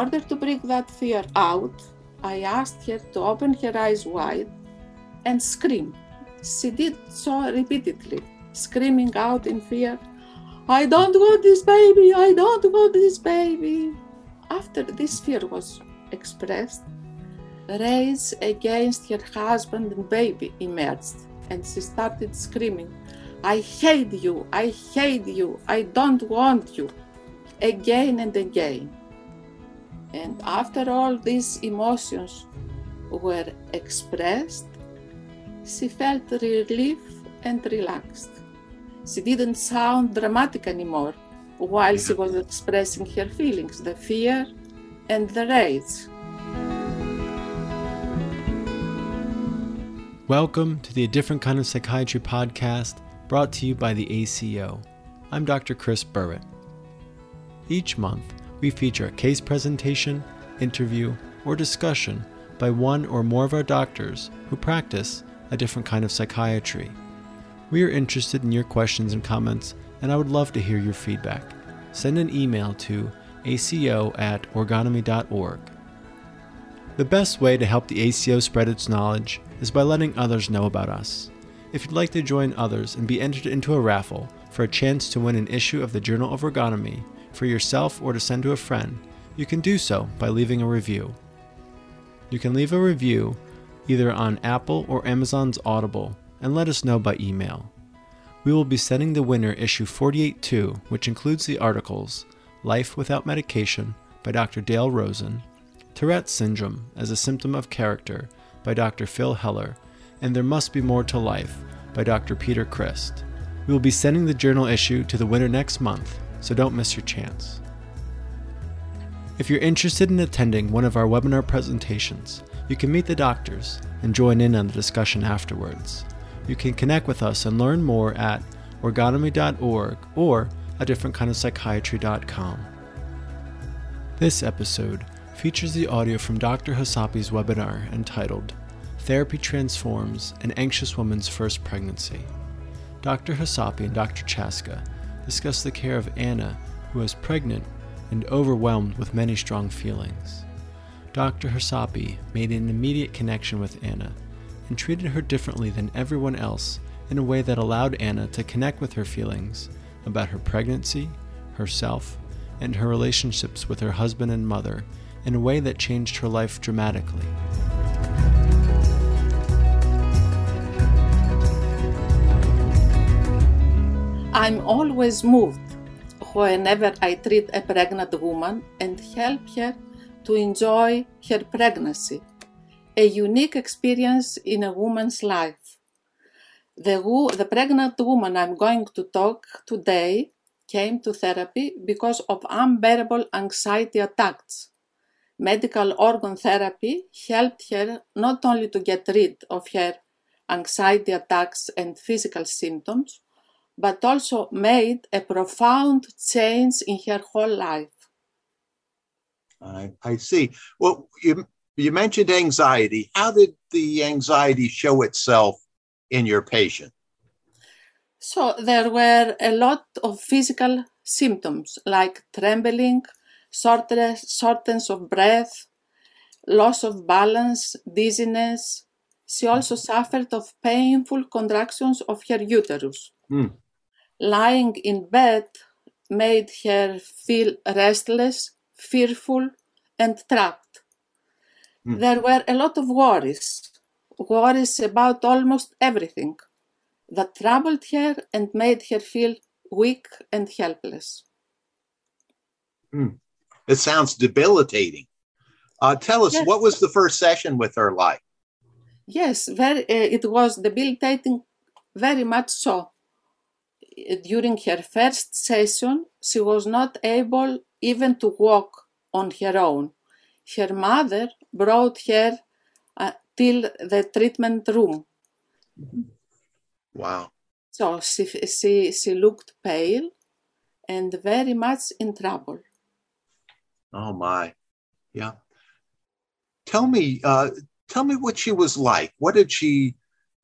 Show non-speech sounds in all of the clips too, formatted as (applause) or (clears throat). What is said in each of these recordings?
order to bring that fear out, I asked her to open her eyes wide and scream. She did so repeatedly, screaming out in fear, I don't want this baby, I don't want this baby. After this fear was expressed, rage against her husband and baby emerged, and she started screaming, I hate you, I hate you, I don't want you, again and again. And after all these emotions were expressed, she felt relief and relaxed. She didn't sound dramatic anymore while she was expressing her feelings, the fear and the rage. Welcome to the A Different Kind of Psychiatry podcast brought to you by the ACO. I'm Dr. Chris Burwitt. Each month, we feature a case presentation, interview, or discussion by one or more of our doctors who practice a different kind of psychiatry. We are interested in your questions and comments, and I would love to hear your feedback. Send an email to aco at orgonomy.org. The best way to help the ACO spread its knowledge is by letting others know about us. If you'd like to join others and be entered into a raffle for a chance to win an issue of the Journal of Orgonomy for yourself or to send to a friend, you can do so by leaving a review. You can leave a review either on Apple or Amazon's Audible and let us know by email. We will be sending the winner issue 48.2, which includes the articles Life Without Medication by Dr. Dale Rosen, Tourette's Syndrome as a Symptom of Character by Dr. Phil Heller, and There Must Be More to Life by Dr. Peter Crist. We will be sending the journal issue to the winner next month, so don't miss your chance. If you're interested in attending one of our webinar presentations, you can meet the doctors and join in on the discussion afterwards. You can connect with us and learn more at orgonomy.org or a different kind of psychiatry.com. This episode features the audio from Dr. Chasapi's webinar entitled Therapy Transforms an Anxious Woman's First Pregnancy. Dr. Chasapi and Dr. Chastka discuss the care of Anna, who was pregnant and overwhelmed with many strong feelings. Dr. Chasapi made an immediate connection with Anna and treated her differently than everyone else in a way that allowed Anna to connect with her feelings about her pregnancy, herself, and her relationships with her husband and mother in a way that changed her life dramatically. I'm always moved whenever I treat a pregnant woman and help her to enjoy her pregnancy, a unique experience in a woman's life. The, wo- the pregnant woman I'm going to talk today came to therapy because of unbearable anxiety attacks. Medical orgone therapy helped her not only to get rid of her anxiety attacks and physical symptoms, but also made a profound change in her whole life. I, I see. Well, you you mentioned anxiety. How did the anxiety show itself in your patient? So there were a lot of physical symptoms like trembling, shortness, shortness of breath, loss of balance, dizziness. She also suffered of painful contractions of her uterus. Hmm. Lying in bed made her feel restless, fearful, and trapped. Hmm. There were a lot of worries, worries about almost everything that troubled her and made her feel weak and helpless. It sounds debilitating. Uh, tell us, Yes. what was the first session with her like? Yes, very, uh, it was debilitating, very much so. During her first session, she was not able even to walk on her own. Her mother brought her uh, till the treatment room. Wow. So she, she, she looked pale and very much in trouble. Oh my. Yeah. Tell me, uh, tell me what she was like. What did she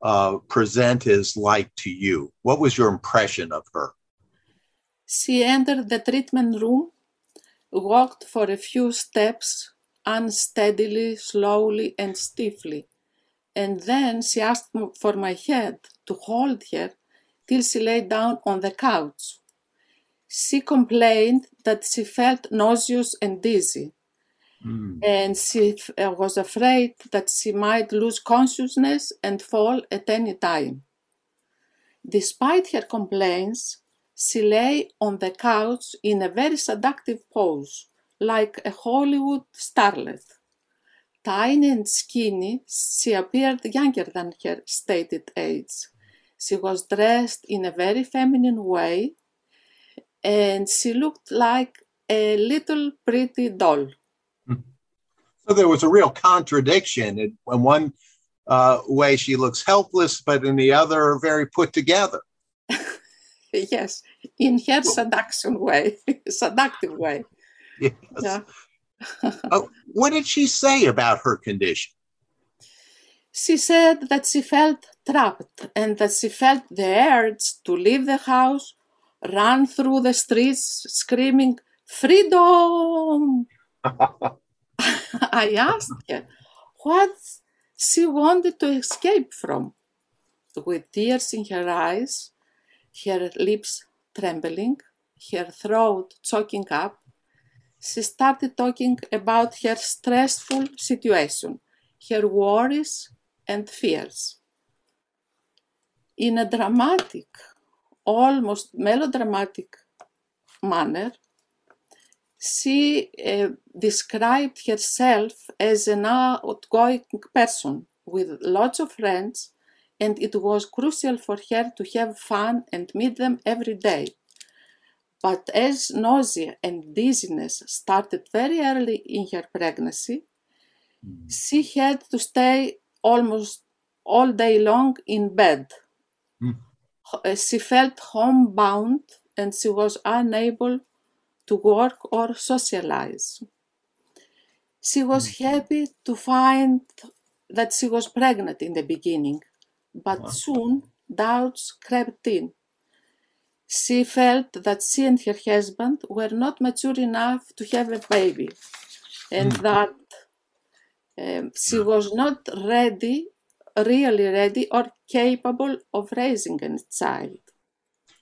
uh, present as like to you? What was your impression of her? She entered the treatment room walked for a few steps unsteadily, slowly, and stiffly. And then she asked for my head to hold her till she lay down on the couch. She complained that she felt nauseous and dizzy, Mm. and she uh, was afraid that she might lose consciousness and fall at any time. Despite her complaints, she lay on the couch in a very seductive pose, like a Hollywood starlet. Tiny and skinny, she appeared younger than her stated age. She was dressed in a very feminine way, and she looked like a little pretty doll. So there was a real contradiction. In, in one uh, way, she looks helpless, but in the other, very put together. (laughs) Yes, in her seduction way, (laughs) seductive way. Yes. Yeah. (laughs) Oh, what did she say about her condition? She said that she felt trapped and that she felt the urge to leave the house, run through the streets screaming, Freedom! (laughs) I asked her what she wanted to escape from. With tears in her eyes, her lips trembling, her throat choking up, she started talking about her stressful situation, her worries and fears. In a dramatic, almost melodramatic manner, she uh, described herself as an outgoing person with lots of friends, and it was crucial for her to have fun and meet them every day. But as nausea and dizziness started very early in her pregnancy, she had to stay almost all day long in bed. Hmm. Uh, She felt homebound and she was unable to work or socialize. She was happy to find that she was pregnant in the beginning, but Wow. soon doubts crept in. She felt that she and her husband were not mature enough to have a baby, and Mm. that um, she was not ready, really ready, or capable of raising a child.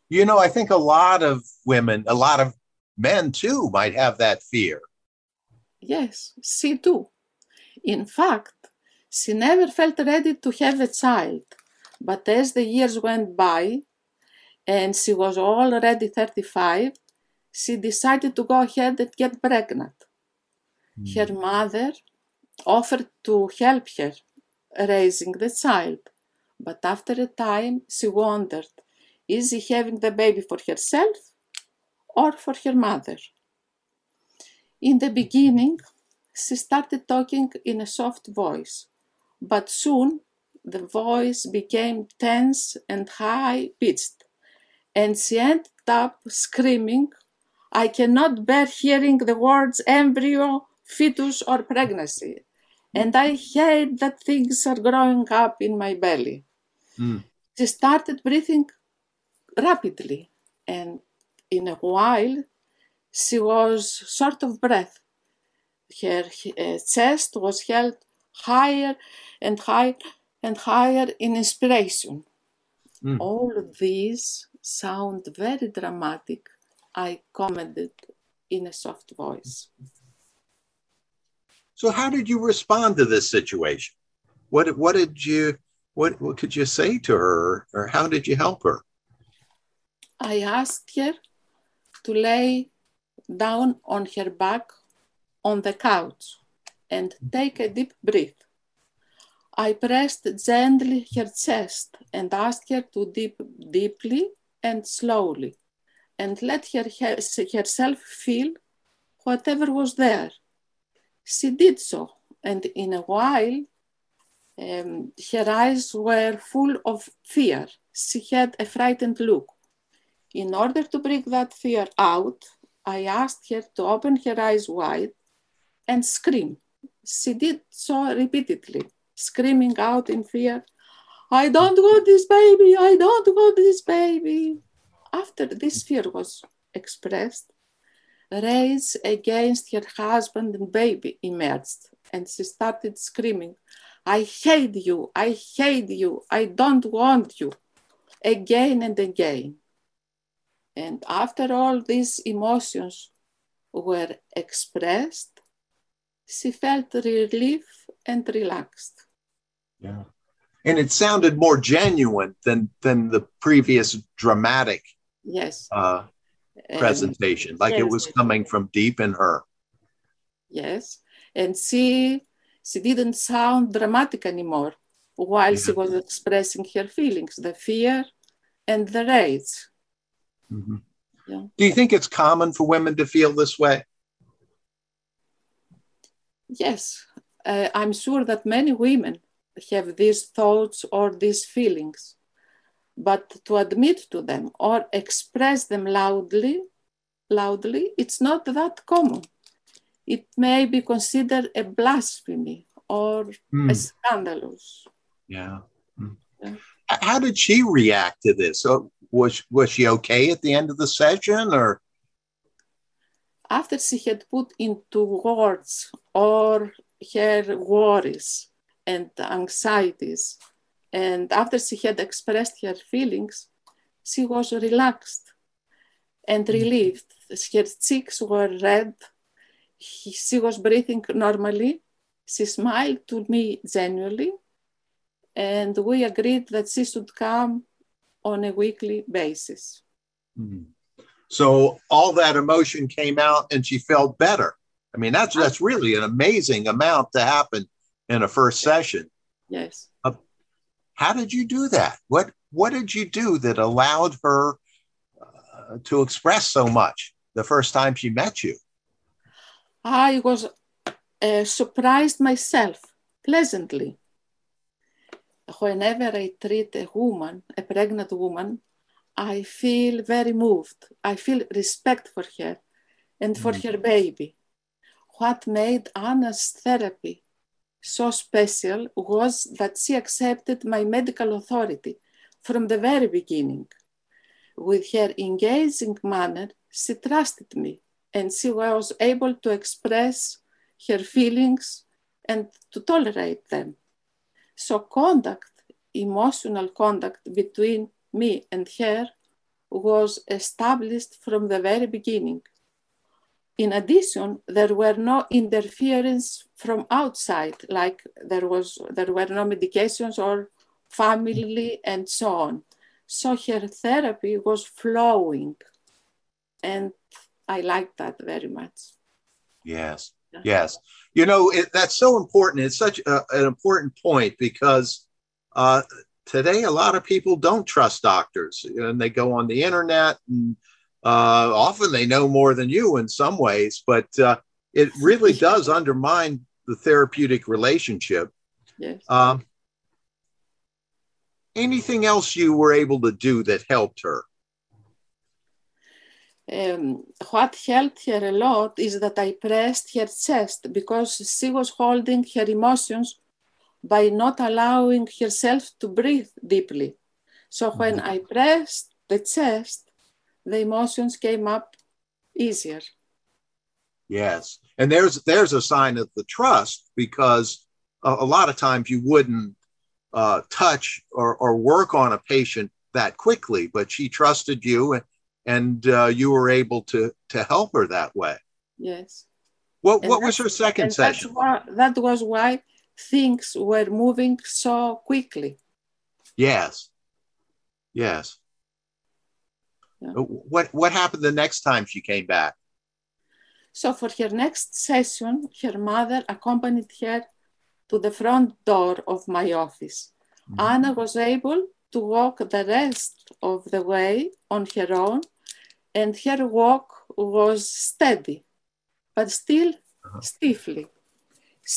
You know, I think a lot of women, a lot of men too, might have that fear. Yes, she too. In fact, she never felt ready to have a child, but as the years went by and she was already 35, she decided to go ahead and get pregnant. Hmm. Her mother offered to help her raising the child, but after a time she wondered is she having the baby for herself or for her mother? In the beginning, she started talking in a soft voice, but soon the voice became tense and high pitched, and she ended up screaming, I cannot bear hearing the words embryo, fetus, or pregnancy, and I hate that things are growing up in my belly. Mm. She started breathing rapidly, and in a while, she was short of breath. Her uh, chest was held higher and higher and higher in inspiration. Mm. All of these sound very dramatic, I commented in a soft voice. So, how did you respond to this situation? What what did you what what could you say to her, or how did you help her? I asked her to lay down on her back on the couch and take a deep breath. I pressed gently her chest and asked her to dip deeply and slowly and let her he- herself feel whatever was there. She did so, and in a while, um, her eyes were full of fear. She had a frightened look. In order to bring that fear out, I asked her to open her eyes wide and scream. She did so repeatedly, screaming out in fear, I don't want this baby, I don't want this baby. After this fear was expressed, rage against her husband and baby emerged, and she started screaming, I hate you, I hate you, I don't want you, again and again. And after all these emotions were expressed, she felt relief and relaxed. Yeah. And it sounded more genuine than than the previous dramatic Yes. uh, presentation, like it was coming from deep in her. yes. And she she didn't sound dramatic anymore while she was expressing her feelings, the fear and the rage. Mhm. Yeah. Do you think it's common for women to feel this way? Yes, uh, I'm sure that many women have these thoughts or these feelings, but to admit to them or express them loudly, loudly, it's not that common. It may be considered a blasphemy or Hmm, a scandalous. yeah. Hmm. Yeah. How did she react to this? So was was she okay at the end of the session, or After she had put into words or her worries and anxieties, and after she had expressed her feelings, she was relaxed and mm-hmm. relieved. Her cheeks were red. She was breathing normally. She smiled to me genuinely, and we agreed that she should come on a weekly basis. Hmm. so all that emotion came out and she felt better? I mean, that's that's really an amazing amount to happen in a first session. Yes. How did you do that? What what did you do that allowed her uh, to express so much the first time she met you? I was uh, surprised myself pleasantly. Whenever I treat a woman, a pregnant woman, I feel very moved. I feel respect for her and for Mm. her baby. What made Anna's therapy so special was that she accepted my medical authority from the very beginning. With her engaging manner, she trusted me and she was able to express her feelings and to tolerate them. So, contact, emotional contact between me and her was established from the very beginning. In addition, there were no interference from outside, like there was there were no medications or family and so on. So her therapy was flowing, and I liked that very much. Yes, yes. You know, it, that's so important. It's such a, an important point because uh, today a lot of people don't trust doctors and they go on the internet and uh, often they know more than you in some ways, but uh, it really (laughs) does undermine the therapeutic relationship. Yes. Um, anything else you were able to do that helped her? Um, what helped her a lot is that I pressed her chest because she was holding her emotions by not allowing herself to breathe deeply. So when I pressed the chest, the emotions came up easier. Yes, and there's there's a sign of the trust because a, a lot of times you wouldn't uh, touch or, or work on a patient that quickly, but she trusted you and and uh, you were able to to help her that way. Yes. What And what was her second session? why, that was why things were moving so quickly. Yes, yes. Yeah. Uh, What what happened the next time she came back? So for her next session, her mother accompanied her to the front door of my office. Mhm. Anna was able to walk the rest of the way on her own, and her walk was steady, but still Uh-huh. stiffly.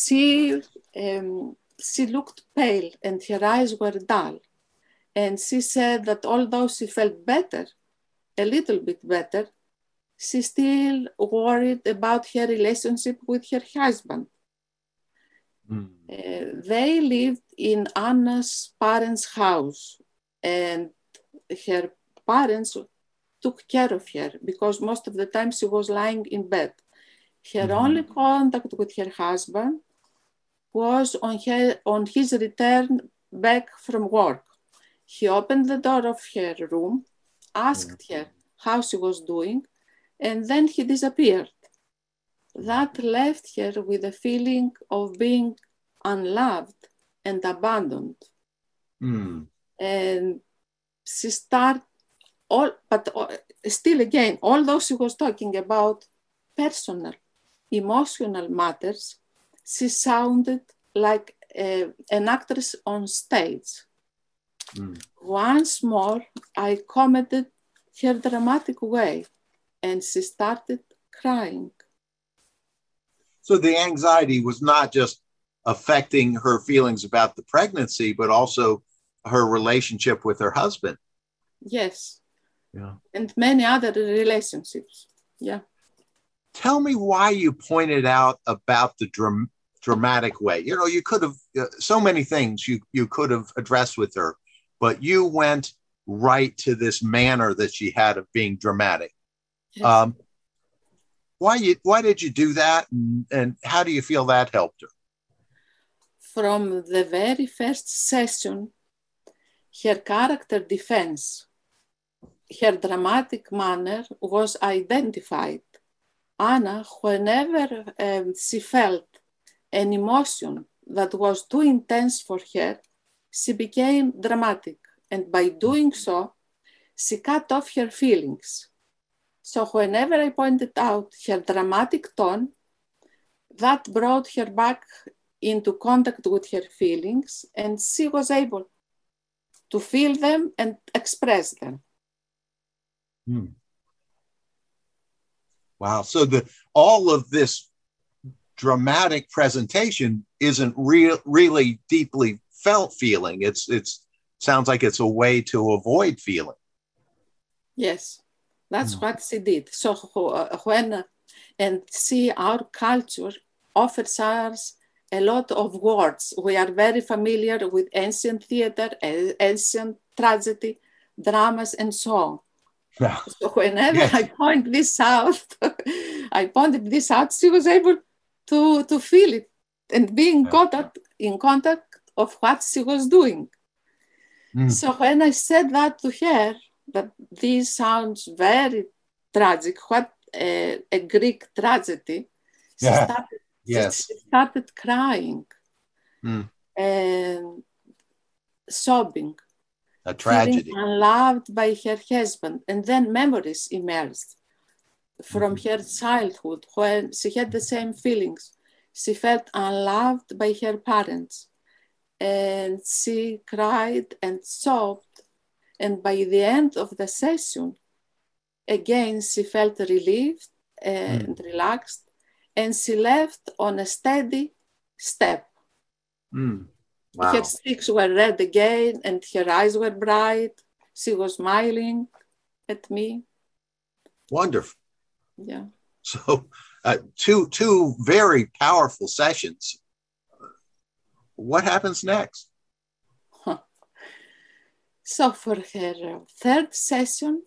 She, um, she looked pale and her eyes were dull. And she said that although she felt better, a little bit better, she still worried about her relationship with her husband. Mm. Uh, they lived in Anna's parents' house, and her parents took care of her because most of the time she was lying in bed. Her mm-hmm. only contact with her husband was on, her, on his return back from work. He opened the door of her room, asked mm-hmm. her how she was doing, and then he disappeared. That left her with a feeling of being unloved and abandoned. Mm. And she started all, but uh, still again, although she was talking about personal, emotional matters, she sounded like a, an actress on stage. Mm. Once more, I commented her dramatic way, and she started crying. So the anxiety was not just affecting her feelings about the pregnancy, but also her relationship with her husband. Yes. Yeah. And many other relationships. Yeah. Tell me why you pointed out about the dram- dramatic way. You know, you could have uh, so many things you you could have addressed with her, but you went right to this manner that she had of being dramatic. Yes. Um, why you why did you do that, and, and how do you feel that helped her? From the very first session, her character defense, her dramatic manner was identified. Anna, whenever um, she felt an emotion that was too intense for her, she became dramatic. And by doing so, she cut off her feelings. So whenever I pointed out her dramatic tone, that brought her back into contact with her feelings, and she was able to feel them and express them. Hmm. Wow. So the all of this dramatic presentation isn't real really deeply felt feeling. It's it's sounds like it's a way to avoid feeling. Yes. That's hmm. what she did. So uh, when and see our culture offers us a lot of words. We are very familiar with ancient theater, ancient tragedy, dramas, and so on. Yeah. So whenever yes. I point this out, (laughs) I pointed this out, she was able to, to feel it and be in contact, in contact of what she was doing. Mm. So when I said that to her, that this sounds very tragic, what a, a Greek tragedy, she yeah. started Yes. She started crying mm. and sobbing. A tragedy. Unloved by her husband. And then memories emerged from mm-hmm. her childhood when she had the same feelings. She felt unloved by her parents. And she cried and sobbed. And by the end of the session, again, she felt relieved and mm. relaxed and she left on a steady step. Mm. Wow. Her cheeks were red again and her eyes were bright. She was smiling at me. Wonderful. Yeah. So, uh, two two very powerful sessions. What happens next? Huh. So, for her third session,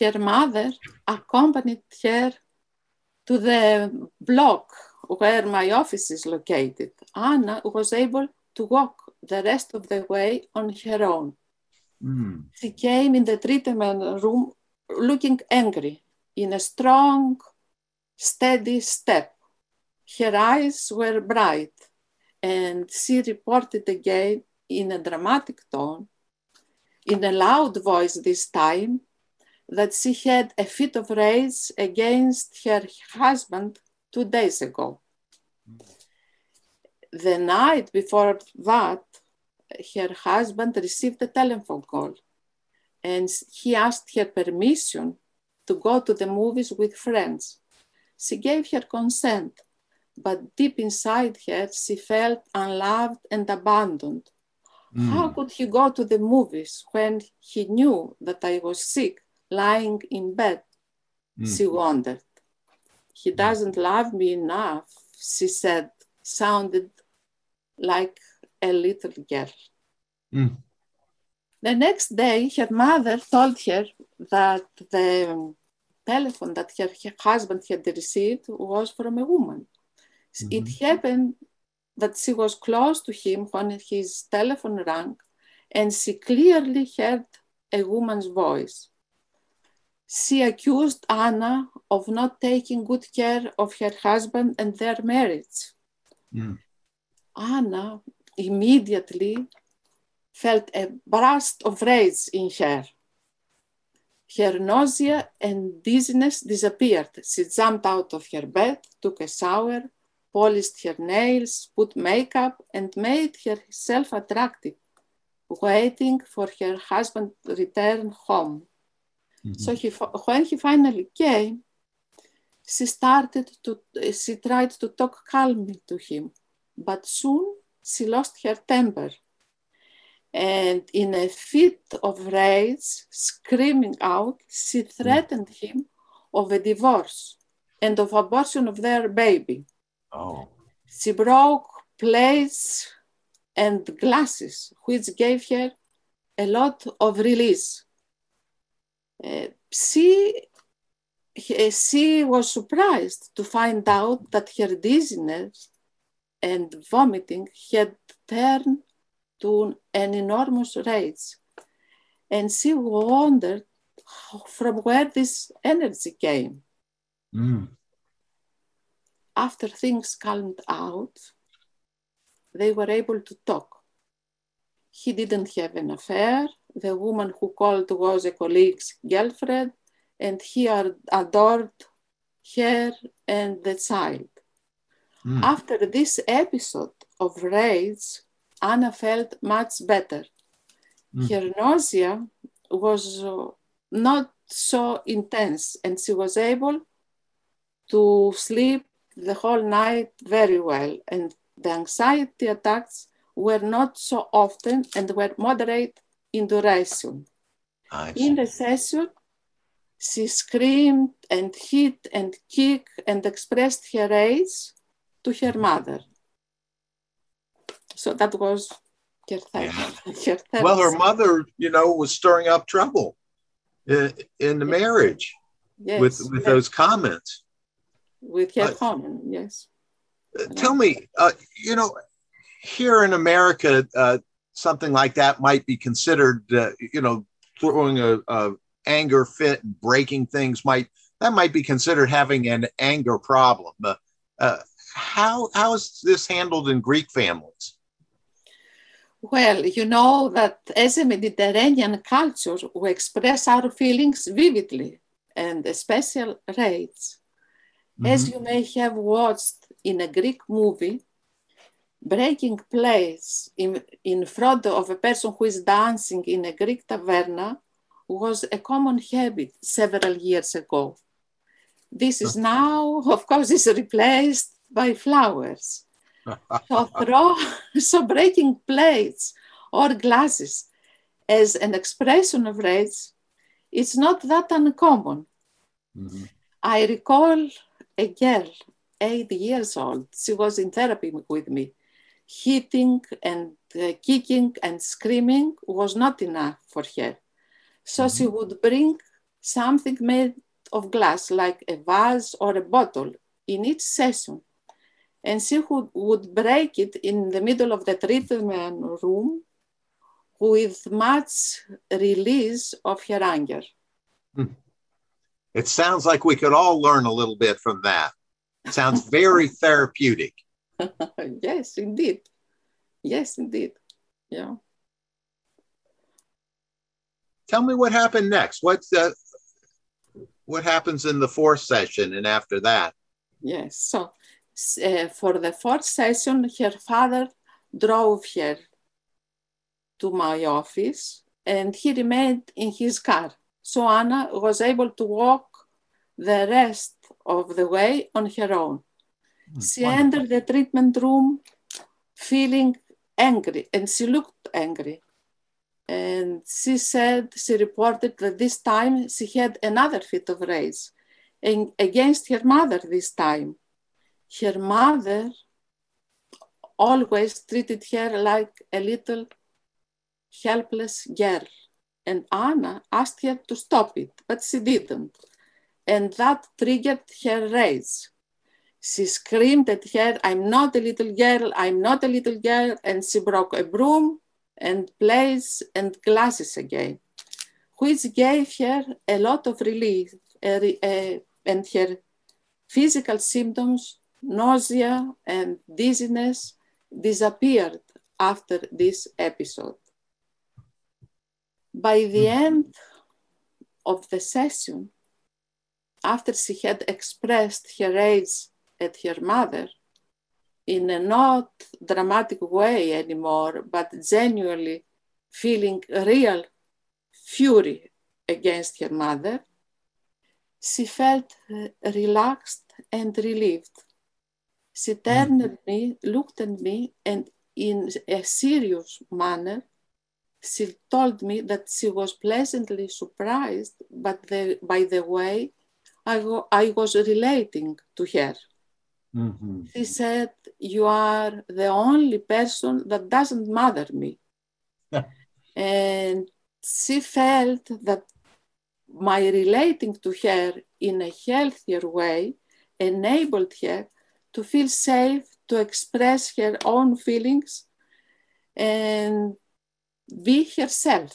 her mother accompanied her to the block where my office is located, Anna was able to walk the rest of the way on her own. Mm. She came in the treatment room looking angry, in a strong, steady step. Her eyes were bright, and she reported again in a dramatic tone, in a loud voice this time, that she had a fit of rage against her husband two days ago. The night before that, her husband received a telephone call and he asked her permission to go to the movies with friends. She gave her consent, but deep inside her, she felt unloved and abandoned. Mm. How could he go to the movies when he knew that I was sick lying in bed. Mm. She wondered. He doesn't love me enough, she said, sounded like a little girl. Mm. The next day, her mother told her that the telephone that her, her husband had received was from a woman. It happened that she was close to him when his telephone rang, and she clearly heard a woman's voice. She accused Anna of not taking good care of her husband and their marriage. Mm. Anna immediately felt a burst of rage in her. Her nausea and dizziness disappeared. She jumped out of her bed, took a shower, polished her nails, put makeup, and made herself attractive, waiting for her husband to return home. So he, when he finally came, she started to, she tried to talk calmly to him, but soon she lost her temper. And in a fit of rage, screaming out, she threatened him of a divorce and of abortion of their baby. Oh. She broke plates and glasses, which gave her a lot of release. Uh, she, he- she was surprised to find out that her dizziness and vomiting had turned to an enormous rage. And she wondered from where this energy came. Mm. After things calmed out, they were able to talk. He didn't have an affair. The woman who called was a colleague's girlfriend, and he ad- adored her and the child. Mm. After this episode of rage, Anna felt much better. Mm. Her nausea was uh, not so intense, and she was able to sleep the whole night very well. And the anxiety attacks were not so often and were moderate in duration. In the session, she screamed and hit and kicked and expressed her rage to her mother. So that was her therapy. (laughs) Her Well, her mother, you know, was stirring up trouble in, in the marriage yes, with with yes, those comments. with her Uh, comment, yes. Tell me, uh, you know, here in America, uh, something like that might be considered, uh, you know, throwing a, a anger fit and breaking things might that might be considered having an anger problem. Uh, uh, how how is this handled in Greek families? Well, you know that as a Mediterranean culture, we express our feelings vividly and special rage. As you may have watched in a Greek movie, breaking place in, in front of a person who is dancing in a Greek taverna was a common habit several years ago. This is now, of course, is replaced by flowers. (laughs) So, throw, (laughs) so breaking plates or glasses as an expression of rage, it's not that uncommon. Mhm. I recall a girl, eight years old. She was in therapy with me. Hitting and uh, kicking and screaming was not enough for her. So she mm-hmm. would bring something made of glass, like a vase or a bottle, in each session. And she would, would break it in the middle of the treatment room with much release of her anger. Hmm. It sounds like we could all learn a little bit from that. sounds very (laughs) therapeutic. yes, indeed. Yes, indeed. Yeah. Tell me what happened next. What's the what happens in the fourth session and after that? Yes. So uh, for the fourth session, her father drove her to my office and he remained in his car. So Anna was able to walk the rest of the way on her own. She entered the treatment room feeling angry and she looked angry. And she said, she reported that this time she had another fit of rage and against her mother this time. Her mother always treated her like a little helpless girl. And Anna asked her to stop it, but she didn't. And that triggered her rage. She screamed at her, I'm not a little girl, I'm not a little girl. And she broke a broom and plates and glasses again, which gave her a lot of relief. and her physical symptoms, nausea and dizziness, disappeared after this episode. By the mm-hmm. end of the session, after she had expressed her rage at her mother in a not dramatic way anymore, but genuinely feeling real fury against her mother, she felt uh, relaxed and relieved. She turned at me, looked at me, and in a serious manner, she told me that she was pleasantly surprised but the, by the way I, I was relating to her. Mm-hmm. She said, You are the only person that doesn't mother me. (laughs) and she felt that my relating to her in a healthier way enabled her to feel safe to express her own feelings and be herself,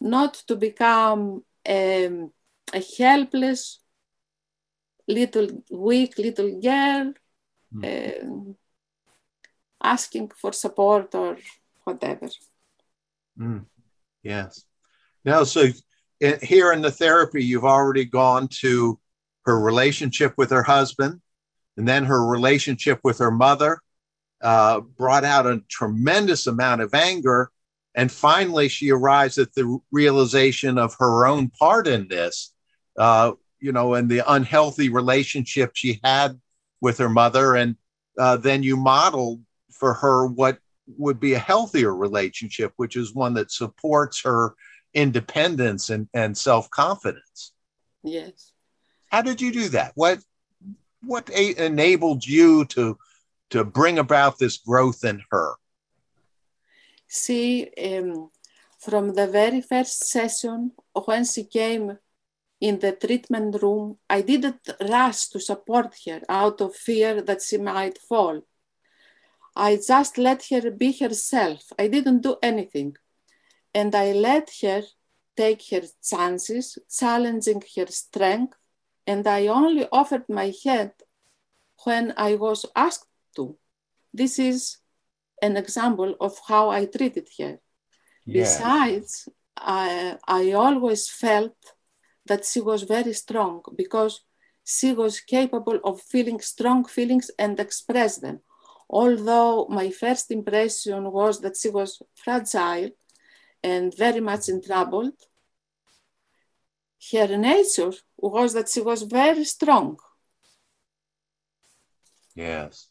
not to become um, a helpless little weak little girl mm. uh, asking for support or whatever. Mm. Yes. Now, so in, here in the therapy, you've already gone to her relationship with her husband and then her relationship with her mother uh, brought out a tremendous amount of anger. And finally, she arrives at the realization of her own part in this, uh, you know, and the unhealthy relationship she had with her mother. And uh, then you modeled for her what would be a healthier relationship, which is one that supports her independence and, and self confidence. Yes. How did you do that? What what a- enabled you to to bring about this growth in her? See, um, from the very first session when she came in the treatment room, I didn't rush to support her out of fear that she might fall. I just let her be herself. I didn't do anything. And I let her take her chances, challenging her strength. And I only offered my hand when I was asked to. This is an example of how I treated her. Besides, I, I always felt that she was very strong because she was capable of feeling strong feelings and express them. Although my first impression was that she was fragile and very much in trouble, her nature was that she was very strong. Yes.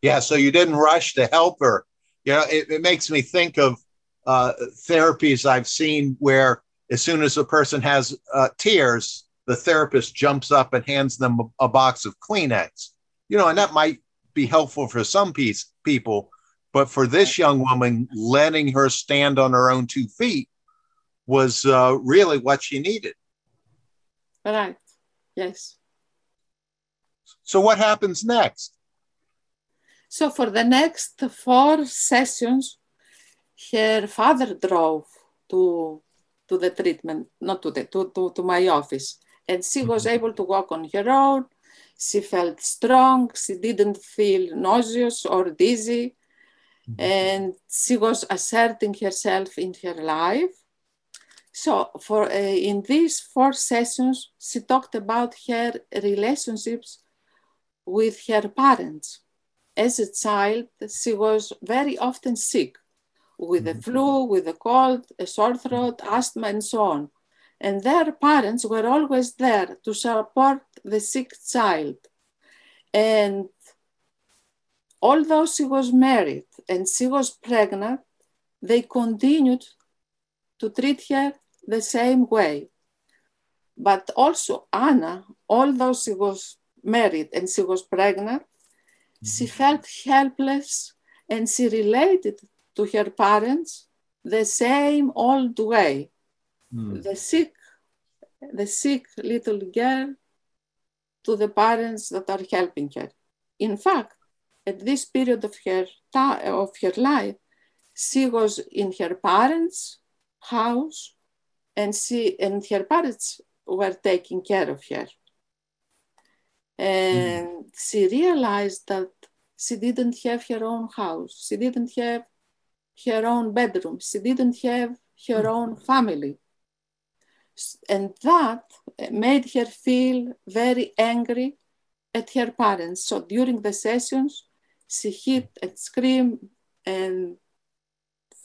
Yeah. So you didn't rush to help her. You know, it, it makes me think of uh, therapies I've seen where as soon as a person has uh, tears, the therapist jumps up and hands them a, a, box of Kleenex. You know, and that might be helpful for some piece, people, but for this young woman, letting her stand on her own two feet was uh, really what she needed. Right. Yes. So what happens next? So for the next four sessions, her father drove to to the treatment, not to the to, to, to my office. And she was mm-hmm. able to walk on her own. She felt strong. She didn't feel nauseous or dizzy. Mm-hmm. And she was asserting herself in her life. So for uh, in these four sessions, she talked about her relationships with her parents. As a child, she was very often sick with the flu, with the cold, a sore throat, asthma, and so on. And their parents were always there to support the sick child. And although she was married and she was pregnant, they continued to treat her the same way. But also Anna, although she was married and she was pregnant, mm-hmm. she felt helpless and she related to her parents the same old way. Mm. The sick, the sick little girl to the parents that are helping her. In fact, at this period of her ti- of her life, she was in her parents' house, and she and her parents were taking care of her. And she realized that she didn't have her own house. She didn't have her own bedroom. She didn't have her hmm. own family. And that eh, made her feel very angry at her parents. So during the sessions, she hit and screamed and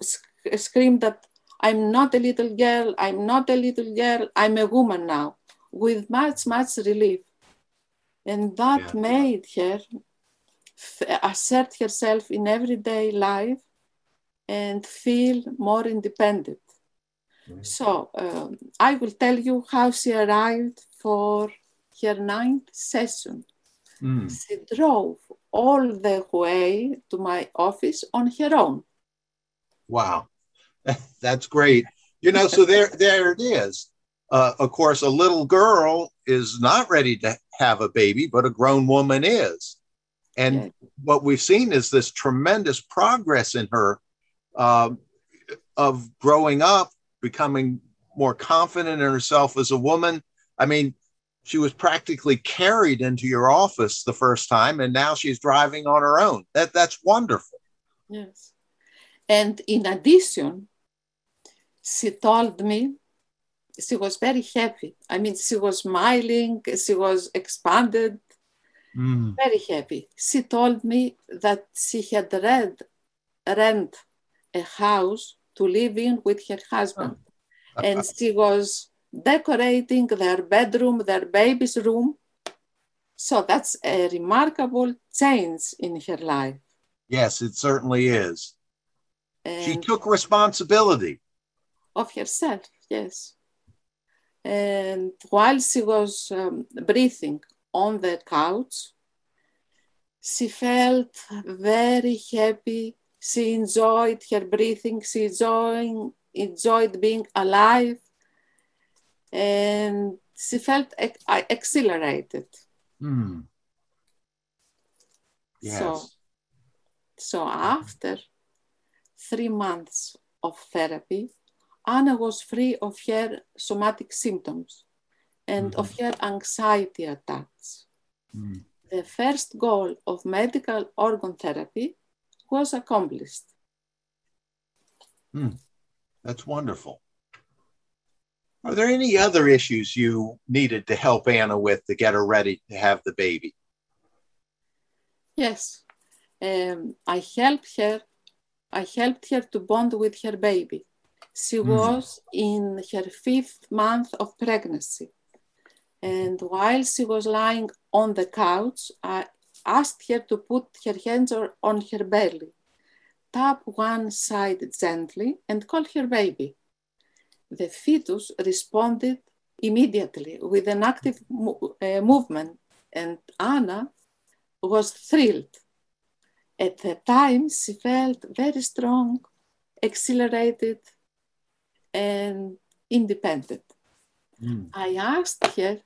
sc- screamed that I'm not a little girl, I'm not a little girl, I'm a woman now, with much, much relief. And that Yeah. made her assert herself in everyday life and feel more independent. Mhm. So um, I will tell you how she arrived for her ninth session. Mm. She drove all the way to my office on her own. Wow, (laughs) that's great. You know, so there, (laughs) there it is. Uh, of course, a little girl is not ready to have a baby, but a grown woman is. And what we've seen is this tremendous progress in her um, of growing up, becoming more confident in herself as a woman. I mean, she was practically carried into your office the first time, and now she's driving on her own. That that's wonderful. Yes. And in addition, she told me she was very happy. I mean, she was smiling, she was expanded, Mm. very happy. She told me that she had read, rent a house to live in with her husband. and (laughs) she was decorating their bedroom, their baby's room. So that's a remarkable change in her life. Yes, it certainly is. She took responsibility. of herself, yes. And while she was um, breathing on the couch, she felt very happy. She enjoyed her breathing. She enjoying, enjoyed being alive. And she felt ex- exhilarated. Hmm. Yes. So, so after three months of therapy, Anna was free of her somatic symptoms and of her anxiety attacks. Hmm. The first goal of medical orgone therapy was accomplished. That's wonderful. Are there any other issues you needed to help Anna with to get her ready to have the baby? Yes, um, I helped her. I helped her to bond with her baby. She Mhm. was in her fifth month of pregnancy. And while she was lying on the couch, I asked her to put her hands on her belly, tap one side gently, and call her baby. The fetus responded immediately with an active mo- uh, movement, and Anna was thrilled. At the time, she felt very strong, exhilarated, and independent. Hmm. I asked her,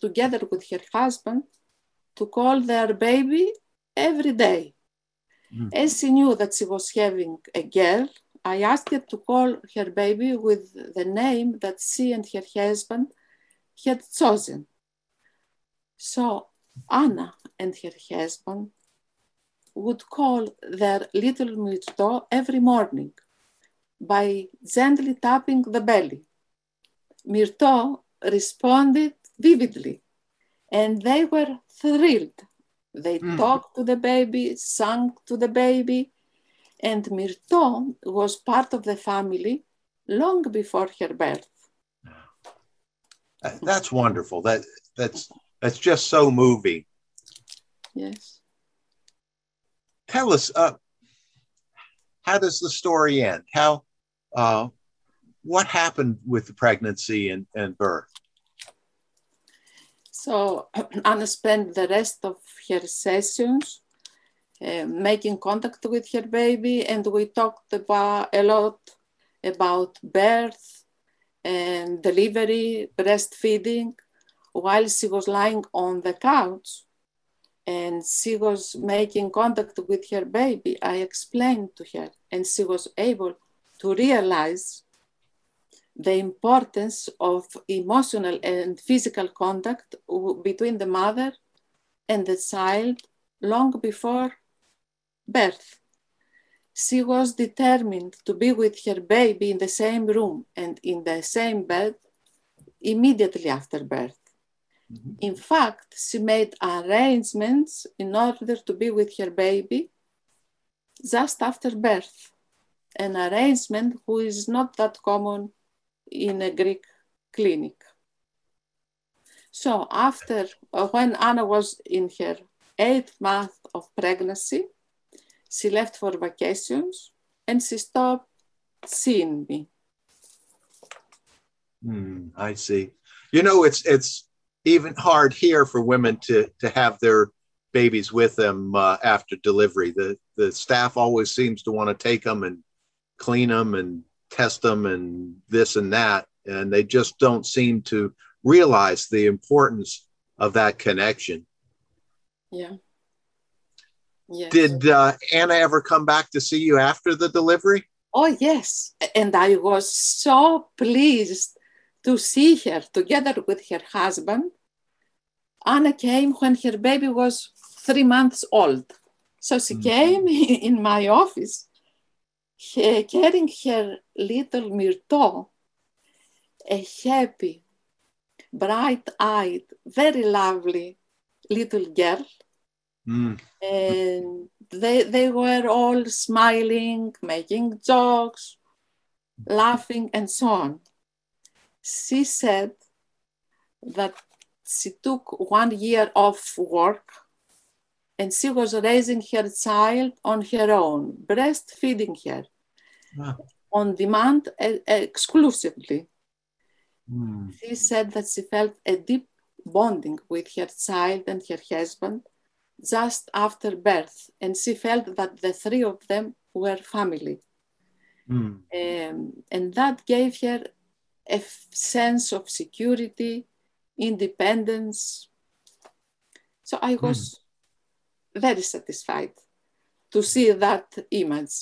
together with her husband, to call their baby every day. Mm. As she knew that she was having a girl, I asked her to call her baby with the name that she and her husband had chosen. So Anna and her husband would call their little Myrto every morning by gently tapping the belly. Myrto responded vividly, and they were thrilled. They Mm. talked to the baby, sang to the baby, and Myrto was part of the family long before her birth. That's wonderful. That that's that's just so moving. Yes. Tell us, uh, how does the story end? How, uh, what happened with the pregnancy and, and birth? So (clears throat) Anna spent the rest of her sessions uh, making contact with her baby, and we talked about a lot about birth and delivery, breastfeeding, while she was lying on the couch and she was making contact with her baby, I explained to her, and she was able to realize the importance of emotional and physical contact between the mother and the child long before birth. She was determined to be with her baby in the same room and in the same bed immediately after birth. Mm-hmm. In fact, she made arrangements in order to be with her baby just after birth, an arrangement who is not that common in a Greek clinic. So after, uh, when Anna was in her eighth month of pregnancy, she left for vacations and she stopped seeing me. Mm, I see. You know, it's it's even hard here for women to to have their babies with them uh, after delivery. The the staff always seems to want to take them and clean them and test them and this and that, and they just don't seem to realize the importance of that connection. Yeah. Yes. Did uh, Anna ever come back to see you after the delivery? Oh yes, and I was so pleased to see her together with her husband. Anna came when her baby was three months old. So she mm-hmm. came (laughs) in my office carrying her little Myrto, a happy, bright eyed, very lovely little girl. Mm. And they, they were all smiling, making jokes, laughing, and so on she said that she took one year off work and she was raising her child on her own, breastfeeding her wow. on demand exclusively. Mm. She said that she felt a deep bonding with her child and her husband just after birth, and she felt that the three of them were family. Mm. Um, and that gave her a sense of security, independence. So I hmm. was mm. Very satisfied to see that image.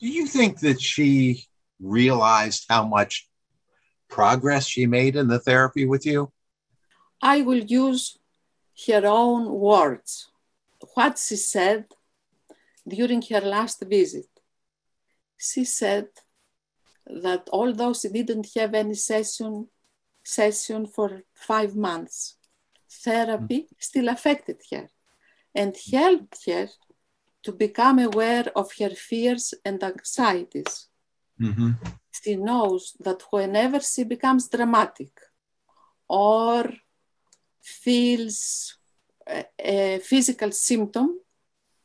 Do you think that she realized how much progress she made in the therapy with you? I will use her own words, what she said during her last visit she said that although she didn't have any session session for five months, therapy mm-hmm. still affected her and helped her to become aware of her fears and anxieties. Mm-hmm. She knows that whenever she becomes dramatic or feels a, a physical symptom,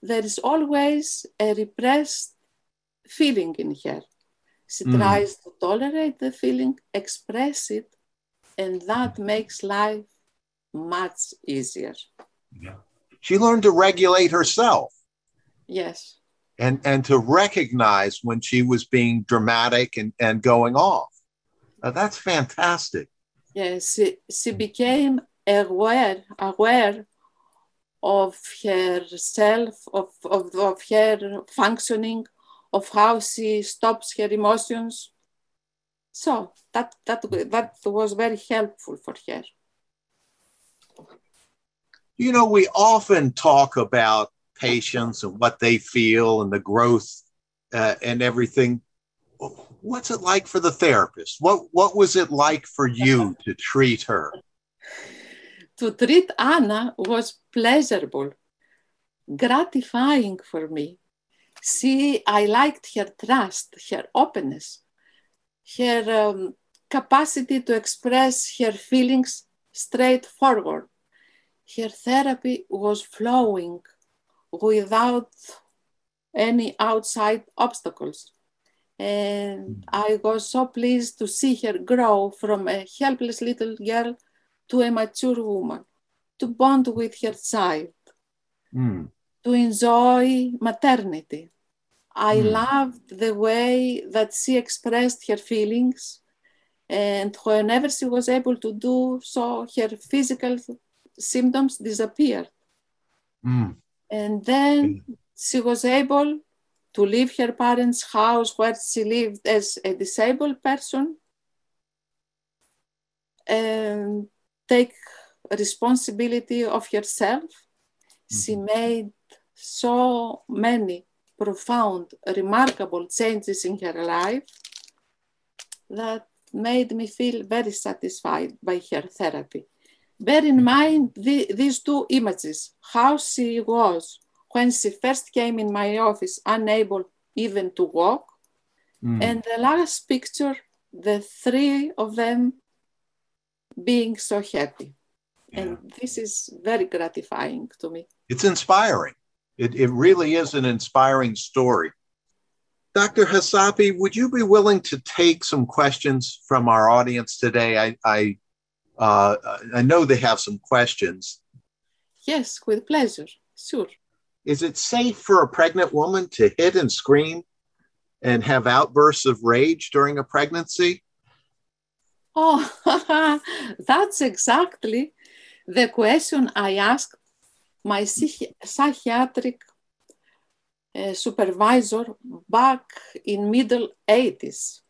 there is always a repressed feeling in her. She mm. tries to tolerate the feeling, express it, and that makes life much easier. Yeah. She learned to regulate herself. Yes. And and to recognize when she was being dramatic and, and going off. Uh, that's fantastic. Yes, she, she became aware aware of herself, of, of, of her functioning, of how she stops her emotions. So that, that, that was very helpful for her. You know, we often talk about patients and what they feel and the growth uh, and everything. What's it like for the therapist? What, what was it like for you (laughs) to treat her? to treat Anna was pleasurable, gratifying for me. See, I liked her trust, her openness, her um, capacity to express her feelings straightforward. Her therapy was flowing without any outside obstacles. And I was so pleased to see her grow from a helpless little girl to a mature woman, to bond with her child, Mm. to enjoy maternity. I Mm. loved the way that she expressed her feelings, and whenever she was able to do so, her physical symptoms disappeared. Mm. And then she was able to leave her parents' house where she lived as a disabled person and take responsibility of herself. She made so many profound, remarkable changes in her life that made me feel very satisfied by her therapy. Bear in mind the, these two images how she was when she first came in my office, unable even to walk, Mm. and the last picture, the three of them being so happy. And this is very gratifying to me. It's inspiring. It, it really is an inspiring story. Dr. Chasapi, would you be willing to take some questions from our audience today? I, I, uh, I know they have some questions. Yes, with pleasure, sure. Is it safe for a pregnant woman to hit and scream and have outbursts of rage during a pregnancy? Oh, (laughs) that's exactly the question I asked my psychiatric uh, supervisor back in middle 80s.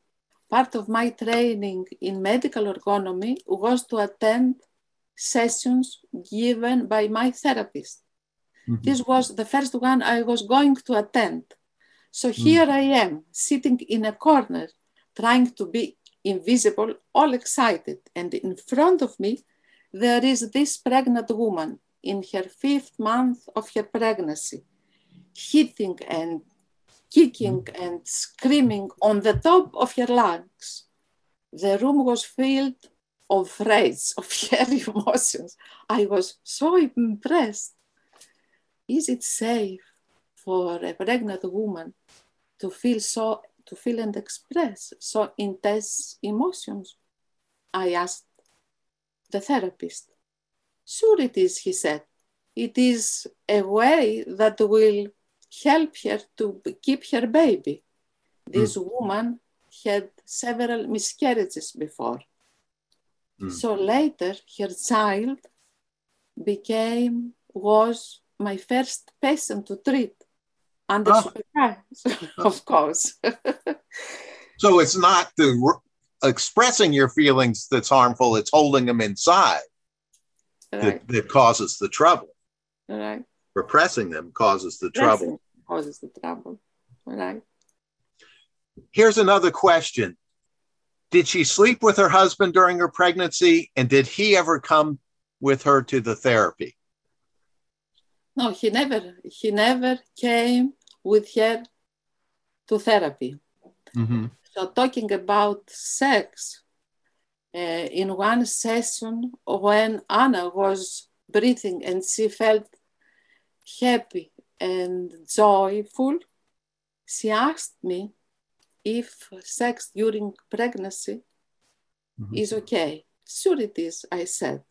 Part of my training in medical orgonomy was to attend sessions given by my therapist. Mm-hmm. This was the first one I was going to attend. So here mm. I am, sitting in a corner, trying to be invisible, all excited. And in front of me, there is this pregnant woman in her fifth month of her pregnancy, hitting and kicking and screaming on the top of her lungs. The room was filled of rage, of (laughs) her emotions. I was so impressed. Is it safe for a pregnant woman to feel so to feel and express so intense emotions? I asked the therapist. Sure it is, he said. It is a way that will help her to keep her baby. This woman had several miscarriages before. Mm. So later her child became was my first patient to treat under supervision, (laughs) of course. (laughs) So it's not the r- expressing your feelings that's harmful, it's holding them inside right, that, that causes the trouble. right. Repressing them causes the trouble. Causes the trouble. Right. Here's another question Did she sleep with her husband during her pregnancy? And did he ever come with her to the therapy? No, he never he never came with her to therapy. Mm-hmm. So talking about sex, uh, in one session when Anna was breathing and she felt happy and joyful, she asked me if sex during pregnancy Mhm. is okay. Sure it is, I said.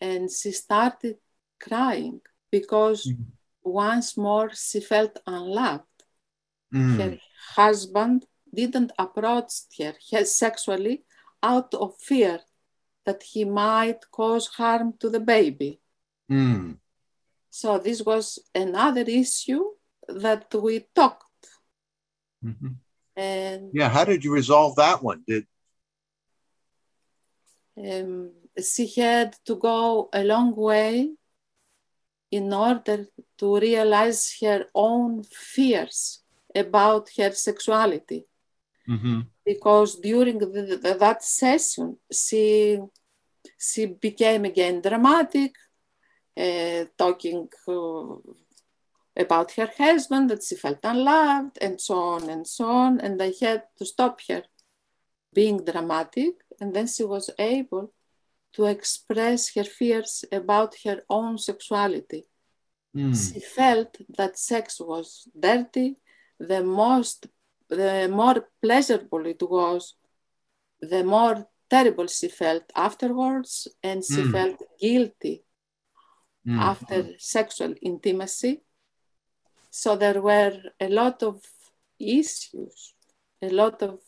And she started crying because Mhm. once more she felt unloved Mm. her husband didn't approach her sexually out of fear that he might cause harm to the baby. Mm. So this was another issue that we talked. Mhm. And Yeah, how did you resolve that one? Did um, she had to go a long way in order to realize her own fears about her sexuality. mm-hmm. because during the, the, that session she she became again dramatic talking uh, about her husband that she felt unloved and so on and so on and i had to stop her being dramatic and then she was able to express her fears about her own sexuality Mm. she felt that sex was dirty. The most, the more pleasurable it was, the more terrible she felt afterwards, and she Mm. felt guilty Mm. after sexual intimacy. So there were a lot of issues, a lot of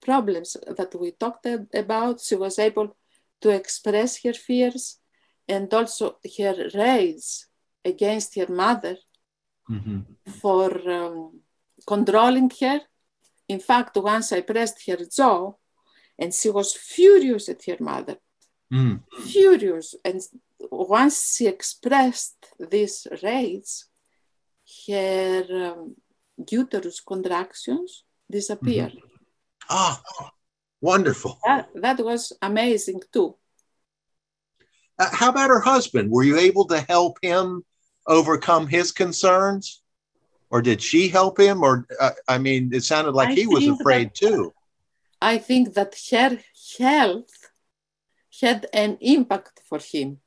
problems that we talked about. She was able to express her fears and also her rage against her mother Mhm. for um, controlling her. In fact, once I pressed her jaw and she was furious at her mother, Mm. furious. And once she expressed these rage, her um, uterus contractions disappeared. Ah, wonderful. That, that was amazing too. Uh, how about her husband? Were you able to help him overcome his concerns? Or did she help him? Or, uh, I mean, it sounded like I he was afraid that- too. I think that her health had an impact for him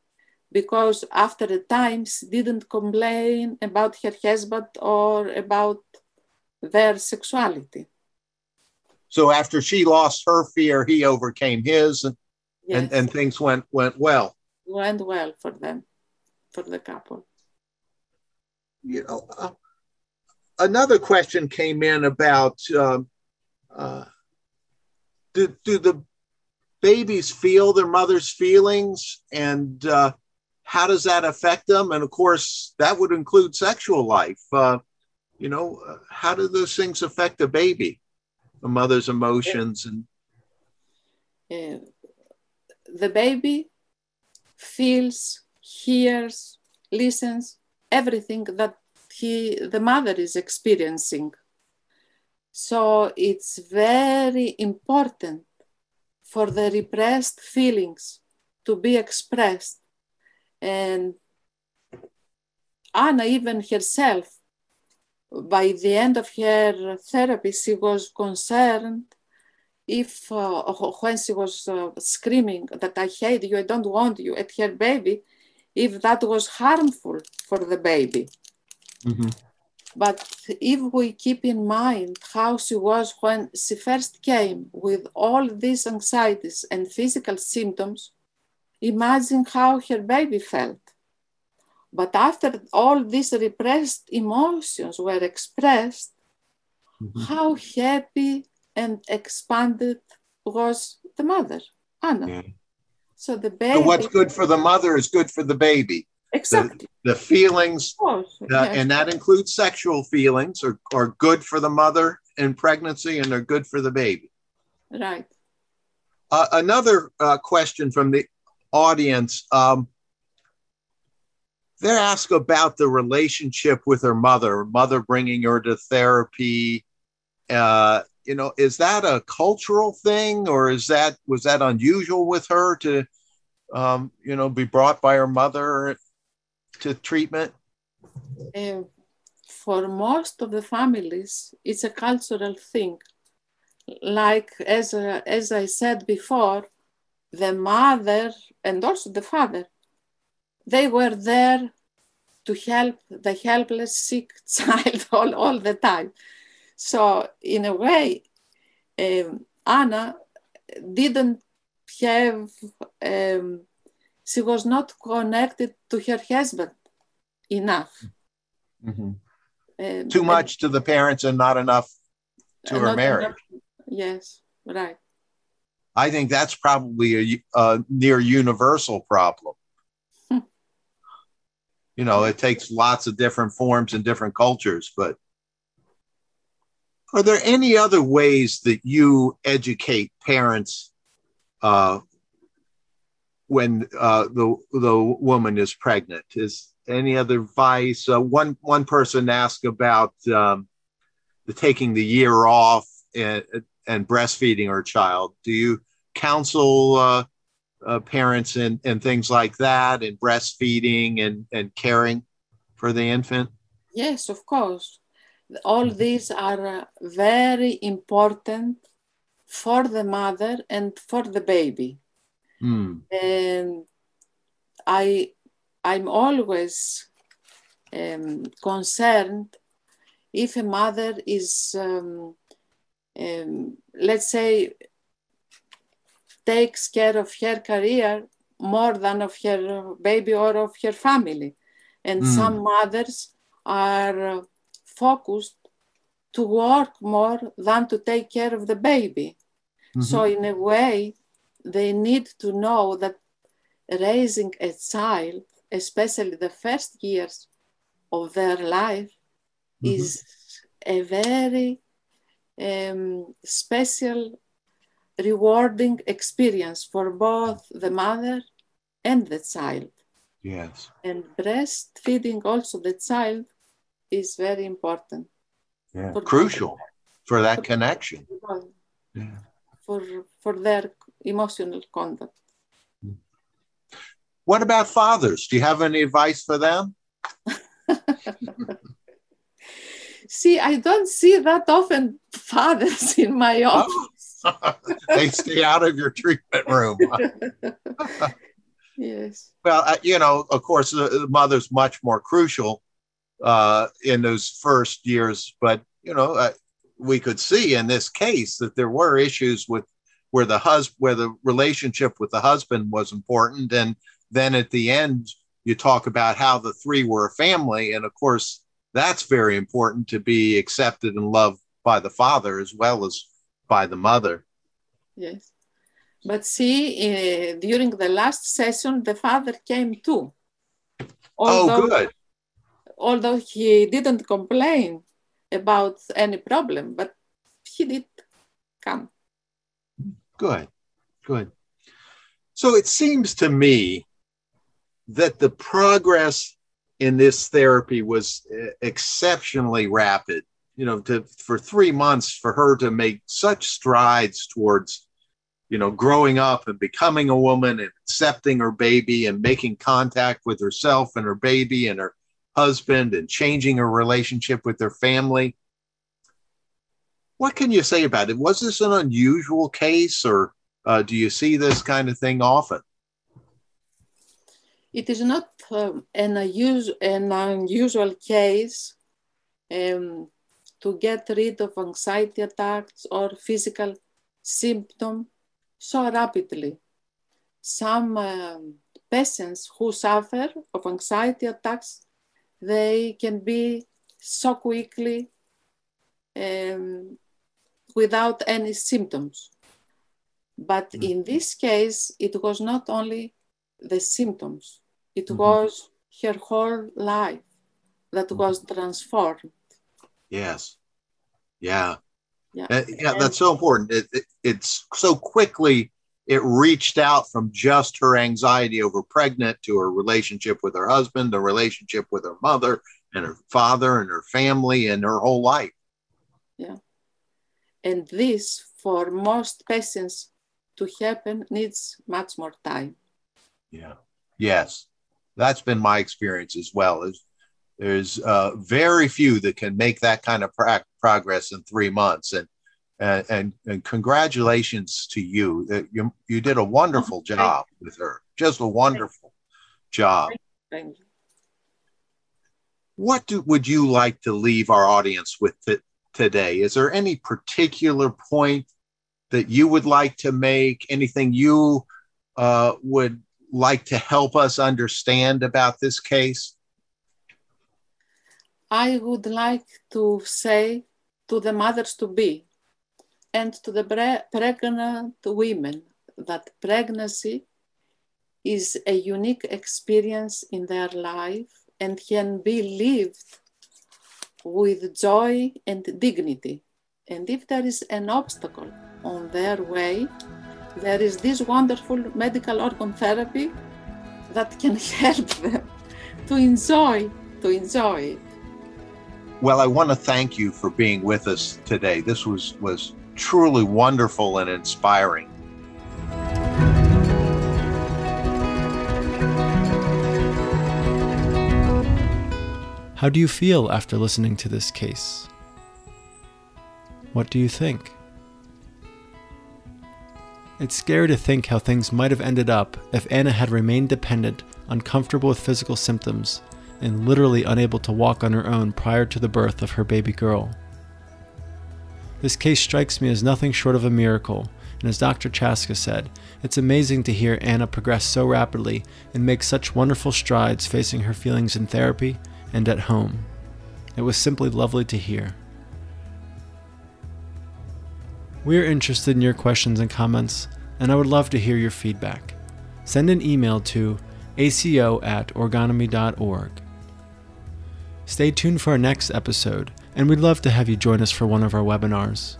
because after a time she didn't complain about her husband or about their sexuality. So after she lost her fear, he overcame his and, Yes, and, and things went, went well. went well for them, for the couple. you know, uh, another question came in about um, uh, do, do the babies feel their mother's feelings and uh, how does that affect them? And of course, that would include sexual life. Uh, you know, uh, how do those things affect the baby, the mother's emotions? And the baby feels, hears, listens, everything that he, the mother is experiencing. So it's very important for the repressed feelings to be expressed. And Anna, even herself, by the end of her therapy, she was concerned if uh, when she was uh, screaming that I hate you, I don't want you at her baby, if that was harmful for the baby. But if we keep in mind how she was when she first came with all these anxieties and physical symptoms, imagine how her baby felt. But after all these repressed emotions were expressed, how happy and expanded was the mother, Anna. Yeah. So the so baby, what's good for the mother is good for the baby. exactly, The feelings of course, Uh, yes. and that includes sexual feelings are, are good for the mother in pregnancy and they're good for the baby. right. Uh, another uh, question from the audience. Um, they're asked about the relationship with her mother, mother bringing her to therapy. Uh, you know, is that a cultural thing or is that, was that unusual with her to, um, you know, be brought by her mother to treatment? uh, for most of the families, it's a cultural thing. Like as uh, as I said before, the mother and also the father, they were there to help the helpless, sick (laughs) child all, all the time. So in a way, um, Anna didn't have. Um, she was not connected to her husband enough. Um, Too much to the parents and not enough to her marriage. enough- Yes, right. I think that's probably a, a near universal problem. Hmm. (laughs) you know, it takes lots of different forms in different cultures, but are there any other ways that you educate parents uh, when uh, the the woman is pregnant? Is any other advice? Uh, one one person asked about um, the taking the year off and, and breastfeeding her child. Do you counsel uh, uh, parents and, and things like that, and breastfeeding and, and caring for the infant? Yes, of course. All these are uh, very important for the mother and for the baby. Hmm. And I, I'm always um, concerned if a mother is, um, um, let's say, takes care of her career more than of her baby or of her family. And Mm. some mothers are uh, focused to work more than to take care of the baby. So, in a way, they need to know that raising a child, especially the first years of their life, Mhm. is a very um, special, rewarding experience for both the mother and the child. yes. And breastfeeding also the child is very important Yeah. For- Crucial for that connection. Yeah. for, for their emotional conduct. What about fathers? Do you have any advice for them? (laughs) See, I don't see that often fathers in my (laughs) office. they stay out of your treatment room. (laughs) yes. Well, you know, of course, the, the mother's much more crucial uh, in those first years. But you know, uh, we could see in this case that there were issues with where the hus where the relationship with the husband was important, and then at the end, you talk about how the three were a family, and of course, that's very important to be accepted and loved by the father as well as by the mother. Yes. But see, uh, during the last session, the father came too. oh, good. Although he didn't complain about any problem, but he did come. Good, good. So it seems to me that the progress in this therapy was uh, exceptionally rapid. You know, to for three months for her to make such strides towards, you know, growing up and becoming a woman and accepting her baby and making contact with herself and her baby and her husband and changing her relationship with her family. What can you say about it? Was this an unusual case, or uh, do you see this kind of thing often? It is not um, an, unusual, an unusual case um, to get rid of anxiety attacks or physical symptom so rapidly. Some um, patients who suffer of anxiety attacks, they can be so quickly um, without any symptoms. But Mm. in this case, it was not only the symptoms, it Mhm. was her whole life that Mhm. was transformed. Yes. Yeah. Yeah. Uh, yeah, that's so important. It, it, it's so quickly it reached out from just her anxiety over pregnant to her relationship with her husband, the relationship with her mother and her father and her family and her whole life. Yeah. And this, for most patients to happen, needs much more time. Yeah. Yes. That's been my experience as well. Is there's uh, very few that can make that kind of progress in three months, and and and, and congratulations to you. That you you did a wonderful job with her. Just a wonderful job. Thank you. What do, would you like to leave our audience with t- today? Is there any particular point that you would like to make? Anything you uh, would like to help us understand about this case? I would like to say to the mothers to be and to the pre- pregnant women that pregnancy is a unique experience in their life and can be lived with joy and dignity. And if there is an obstacle on their way, there is this wonderful medical orgone therapy that can (laughs) help them to enjoy to enjoy it. Well, I want to thank you for being with us today. This was was truly wonderful and inspiring. How do you feel after listening to this case? What do you think? It's scary to think how things might have ended up if Anna had remained dependent, uncomfortable with physical symptoms, and literally unable to walk on her own prior to the birth of her baby girl. This case strikes me as nothing short of a miracle, and as Dr. Chastka said, it's amazing to hear Anna progress so rapidly and make such wonderful strides facing her feelings in therapy and at home. It was simply lovely to hear. We are interested in your questions and comments, and I would love to hear your feedback. Send an email to aco at orgonomy.org. Stay tuned for our next episode, and we'd love to have you join us for one of our webinars.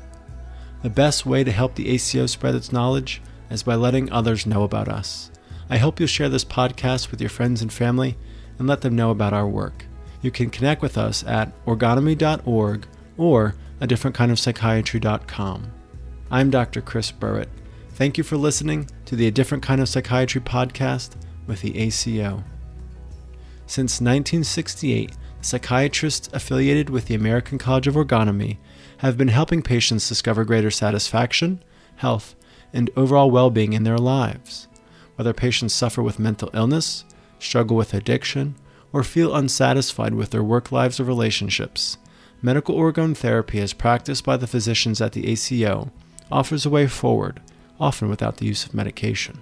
The best way to help the ACO spread its knowledge is by letting others know about us. I hope you'll share this podcast with your friends and family and let them know about our work. You can connect with us at orgonomy.org or a different kind of psychiatry.com. I'm Dr. Chris Burritt. Thank you for listening to the A Different Kind of Psychiatry podcast with the ACO. Since 1968, psychiatrists affiliated with the American College of Orgonomy have been helping patients discover greater satisfaction, health, and overall well being in their lives. Whether patients suffer with mental illness, struggle with addiction, or feel unsatisfied with their work lives or relationships, medical orgone therapy as practiced by the physicians at the ACO offers a way forward, often without the use of medication.